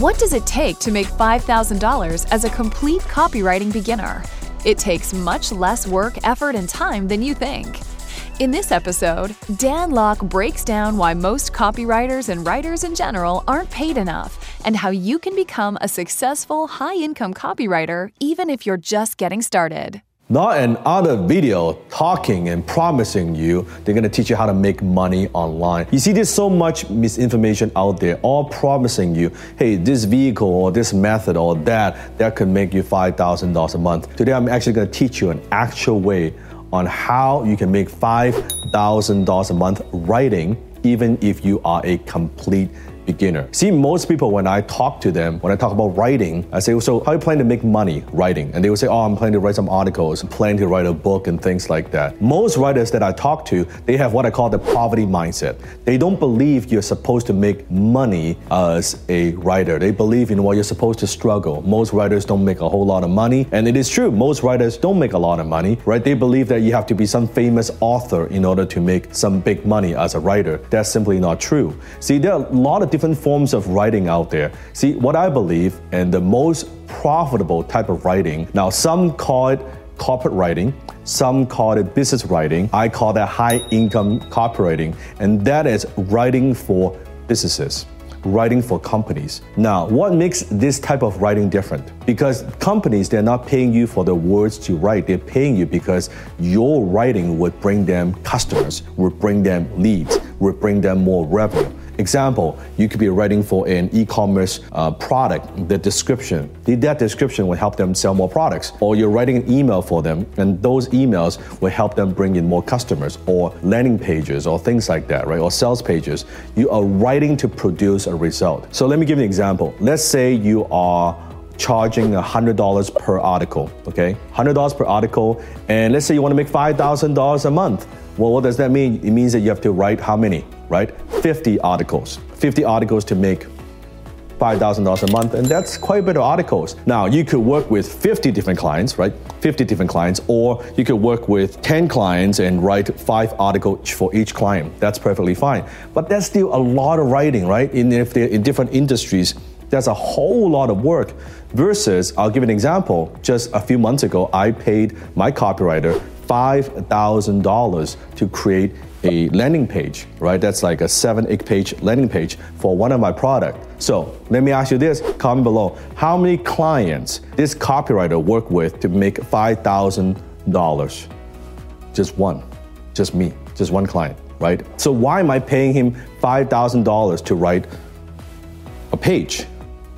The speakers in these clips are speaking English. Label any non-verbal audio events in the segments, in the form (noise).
What does it take to make $5,000 as a complete copywriting beginner? It takes much less work, effort, and time than you think. In this episode, Dan Lok breaks down why most copywriters and writers in general aren't paid enough and how you can become a successful, high income copywriter even if you're just getting started. Not another video talking and promising you they're gonna teach you how to make money online. You see, there's so much misinformation out there, all promising you, hey, this vehicle or this method or that, that could make you $5,000 a month. Today, I'm actually gonna teach you an actual way on how you can make $5,000 a month writing, even if you are a complete beginner. See, most people, when I talk to them, when I talk about writing, I say, So, how are you planning to make money writing? And they will say, Oh, I'm planning to write some articles, I'm planning to write a book, and things like that. Most writers that I talk to, they have what I call the poverty mindset. They don't believe you're supposed to make money as a writer. They believe, in what, you're supposed to struggle. Most writers don't make a whole lot of money. And it is true, most writers don't make a lot of money, right? They believe that you have to be some famous author in order to make some big money as a writer. That's simply not true. See, there are a lot of different forms of writing out there. See, what I believe and the most profitable type of writing, now some call it corporate writing, some call it business writing. I call that high income copywriting, and that is writing for businesses writing for companies. Now, what makes this type of writing different? Because companies, they're not paying you for the words to write, they're paying you because your writing would bring them customers, would bring them leads, would bring them more revenue. Example, you could be writing for an e-commerce uh, product, the description. That description will help them sell more products. Or you're writing an email for them, and those emails will help them bring in more customers, or landing pages, or things like that, right? Or sales pages. You are writing to produce a result. So let me give you an example. Let's say you are charging $100 per article, okay? $100 per article, and let's say you want to make $5,000 a month. Well, what does that mean? It means that you have to write how many, right? 50 articles. 50 articles to make $5,000 a month, and that's quite a bit of articles. Now, you could work with 50 different clients, right? 50 different clients, or you could work with 10 clients and write five articles for each client. That's perfectly fine. But that's still a lot of writing, right? If they're in different industries, that's a whole lot of work. Versus, I'll give an example. Just a few months ago, I paid my copywriter $5,000 to create a landing page, right? That's like a seven, eight page landing page for one of my product. So let me ask you this, comment below. How many clients this copywriter work with to make $5,000? Just one, just me, just one client, right? So why am I paying him $5,000 to write a page?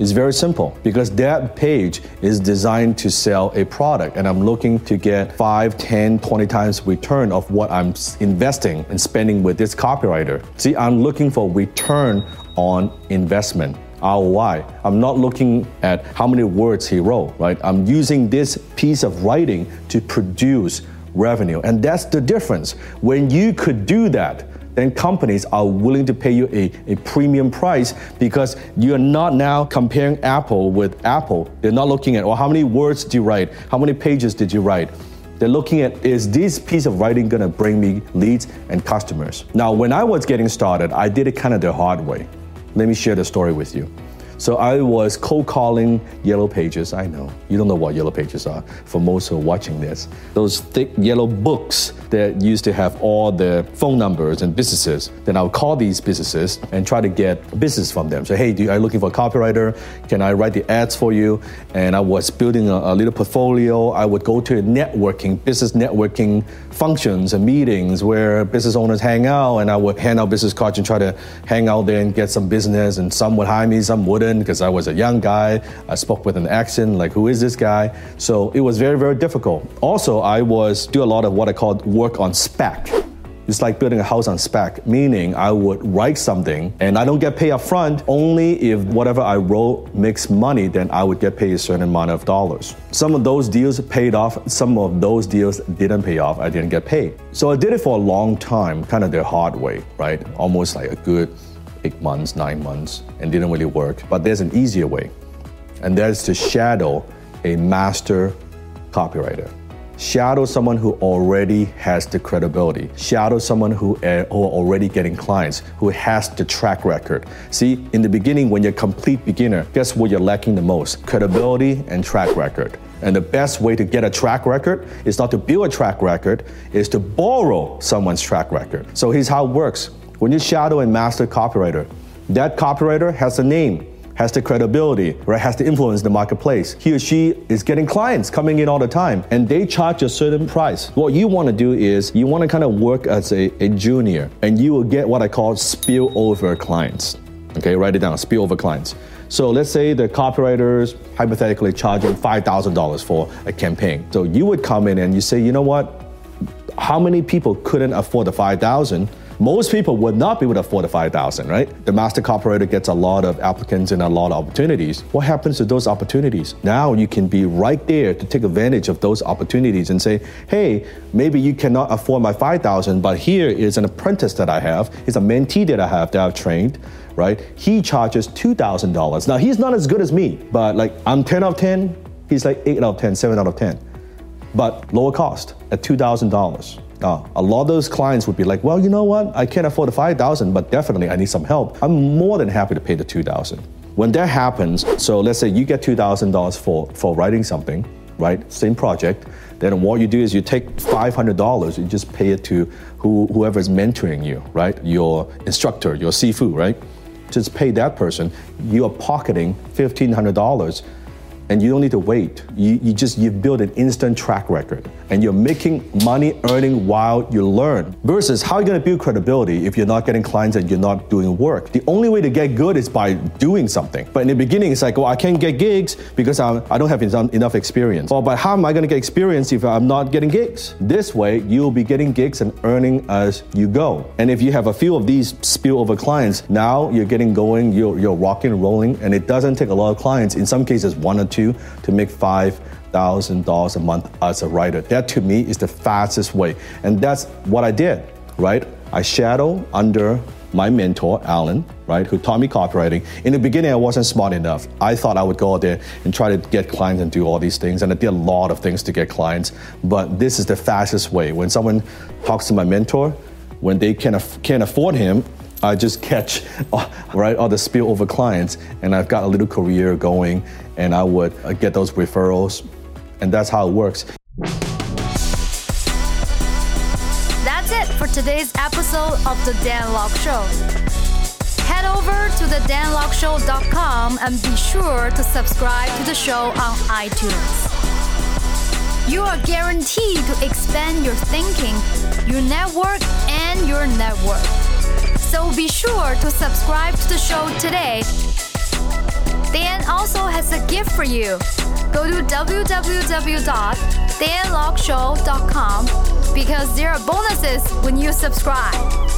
It's very simple because that page is designed to sell a product and I'm looking to get 5, 10, 20 times return of what I'm investing and spending with this copywriter. See, I'm looking for return on investment. ROI. I'm not looking at how many words he wrote, right? I'm using this piece of writing to produce revenue. And that's the difference. When you could do that, then companies are willing to pay you a, a premium price because you're not now comparing Apple with Apple. They're not looking at, well, how many words did you write? How many pages did you write? They're looking at is this piece of writing gonna bring me leads and customers? Now, when I was getting started, I did it kind of the hard way. Let me share the story with you. So I was cold calling Yellow Pages. I know you don't know what Yellow Pages are for most who are watching this. Those thick yellow books that used to have all the phone numbers and businesses. Then I would call these businesses and try to get business from them. So hey, are you looking for a copywriter? Can I write the ads for you? And I was building a, a little portfolio. I would go to networking, business networking functions and meetings where business owners hang out, and I would hand out business cards and try to hang out there and get some business. And some would hire me, some wouldn't because I was a young guy. I spoke with an accent, like, who is this guy? So it was very, very difficult. Also, I was do a lot of what I called work on spec. It's like building a house on spec, meaning I would write something and I don't get paid up front. Only if whatever I wrote makes money, then I would get paid a certain amount of dollars. Some of those deals paid off, some of those deals didn't pay off. I didn't get paid. So I did it for a long time, kind of the hard way, right? Almost like a good eight months, nine months, and didn't really work. But there's an easier way, and that's to shadow a master copywriter. Shadow someone who already has the credibility. Shadow someone who, uh, who are already getting clients, who has the track record. See, in the beginning, when you're a complete beginner, guess what you're lacking the most? Credibility and track record. And the best way to get a track record is not to build a track record, is to borrow someone's track record. So here's how it works. When you shadow and master copywriter, that copywriter has a name, has the credibility, right, has the influence in the marketplace. He or she is getting clients coming in all the time and they charge a certain price. What you want to do is you want to kind of work as a, a junior and you will get what I call spillover clients. Okay, write it down, spillover clients. So let's say the copywriters hypothetically charging $5,000 for a campaign. So you would come in and you say, you know what? How many people couldn't afford the 5,000? Most people would not be able to afford the 5,000, right? The master copywriter gets a lot of applicants and a lot of opportunities. What happens to those opportunities? Now you can be right there to take advantage of those opportunities and say, hey, maybe you cannot afford my 5,000, but here is an apprentice that I have, he's a mentee that I have that I've trained, right? He charges $2,000. Now he's not as good as me, but like I'm 10 out of 10, he's like 8 out of 10, 7 out of 10, but lower cost at $2,000. Uh, a lot of those clients would be like, well, you know what? I can't afford the 5,000, but definitely I need some help. I'm more than happy to pay the 2,000. When that happens, so let's say you get $2,000 for, for writing something, right? Same project. Then what you do is you take $500, you just pay it to who, whoever is mentoring you, right? Your instructor, your sifu, right? Just pay that person. You are pocketing $1,500 and you don't need to wait. You, you just you build an instant track record and you're making money earning while you learn. Versus how are you gonna build credibility if you're not getting clients and you're not doing work? The only way to get good is by doing something. But in the beginning, it's like, well, I can't get gigs because I'm, I don't have enough experience. Well, but how am I gonna get experience if I'm not getting gigs? This way, you'll be getting gigs and earning as you go. And if you have a few of these spillover clients, now you're getting going, you're, you're rocking and rolling, and it doesn't take a lot of clients. In some cases, one or two to make five thousand dollars a month as a writer. That to me is the fastest way, and that's what I did. Right, I shadow under my mentor Alan, right, who taught me copywriting. In the beginning, I wasn't smart enough. I thought I would go out there and try to get clients and do all these things, and I did a lot of things to get clients. But this is the fastest way. When someone talks to my mentor, when they can af- can't afford him, I just catch (laughs) right all the spillover clients, and I've got a little career going, and I would uh, get those referrals, and that's how it works. That's it for today's episode of the Dan Lok Show. Head over to the danlokshow.com and be sure to subscribe to the show on iTunes. You are guaranteed to expand your thinking, your network, and your network. So be sure to subscribe to the show today. Dan also has a gift for you. Go to www.danlokshow.com because there are bonuses when you subscribe.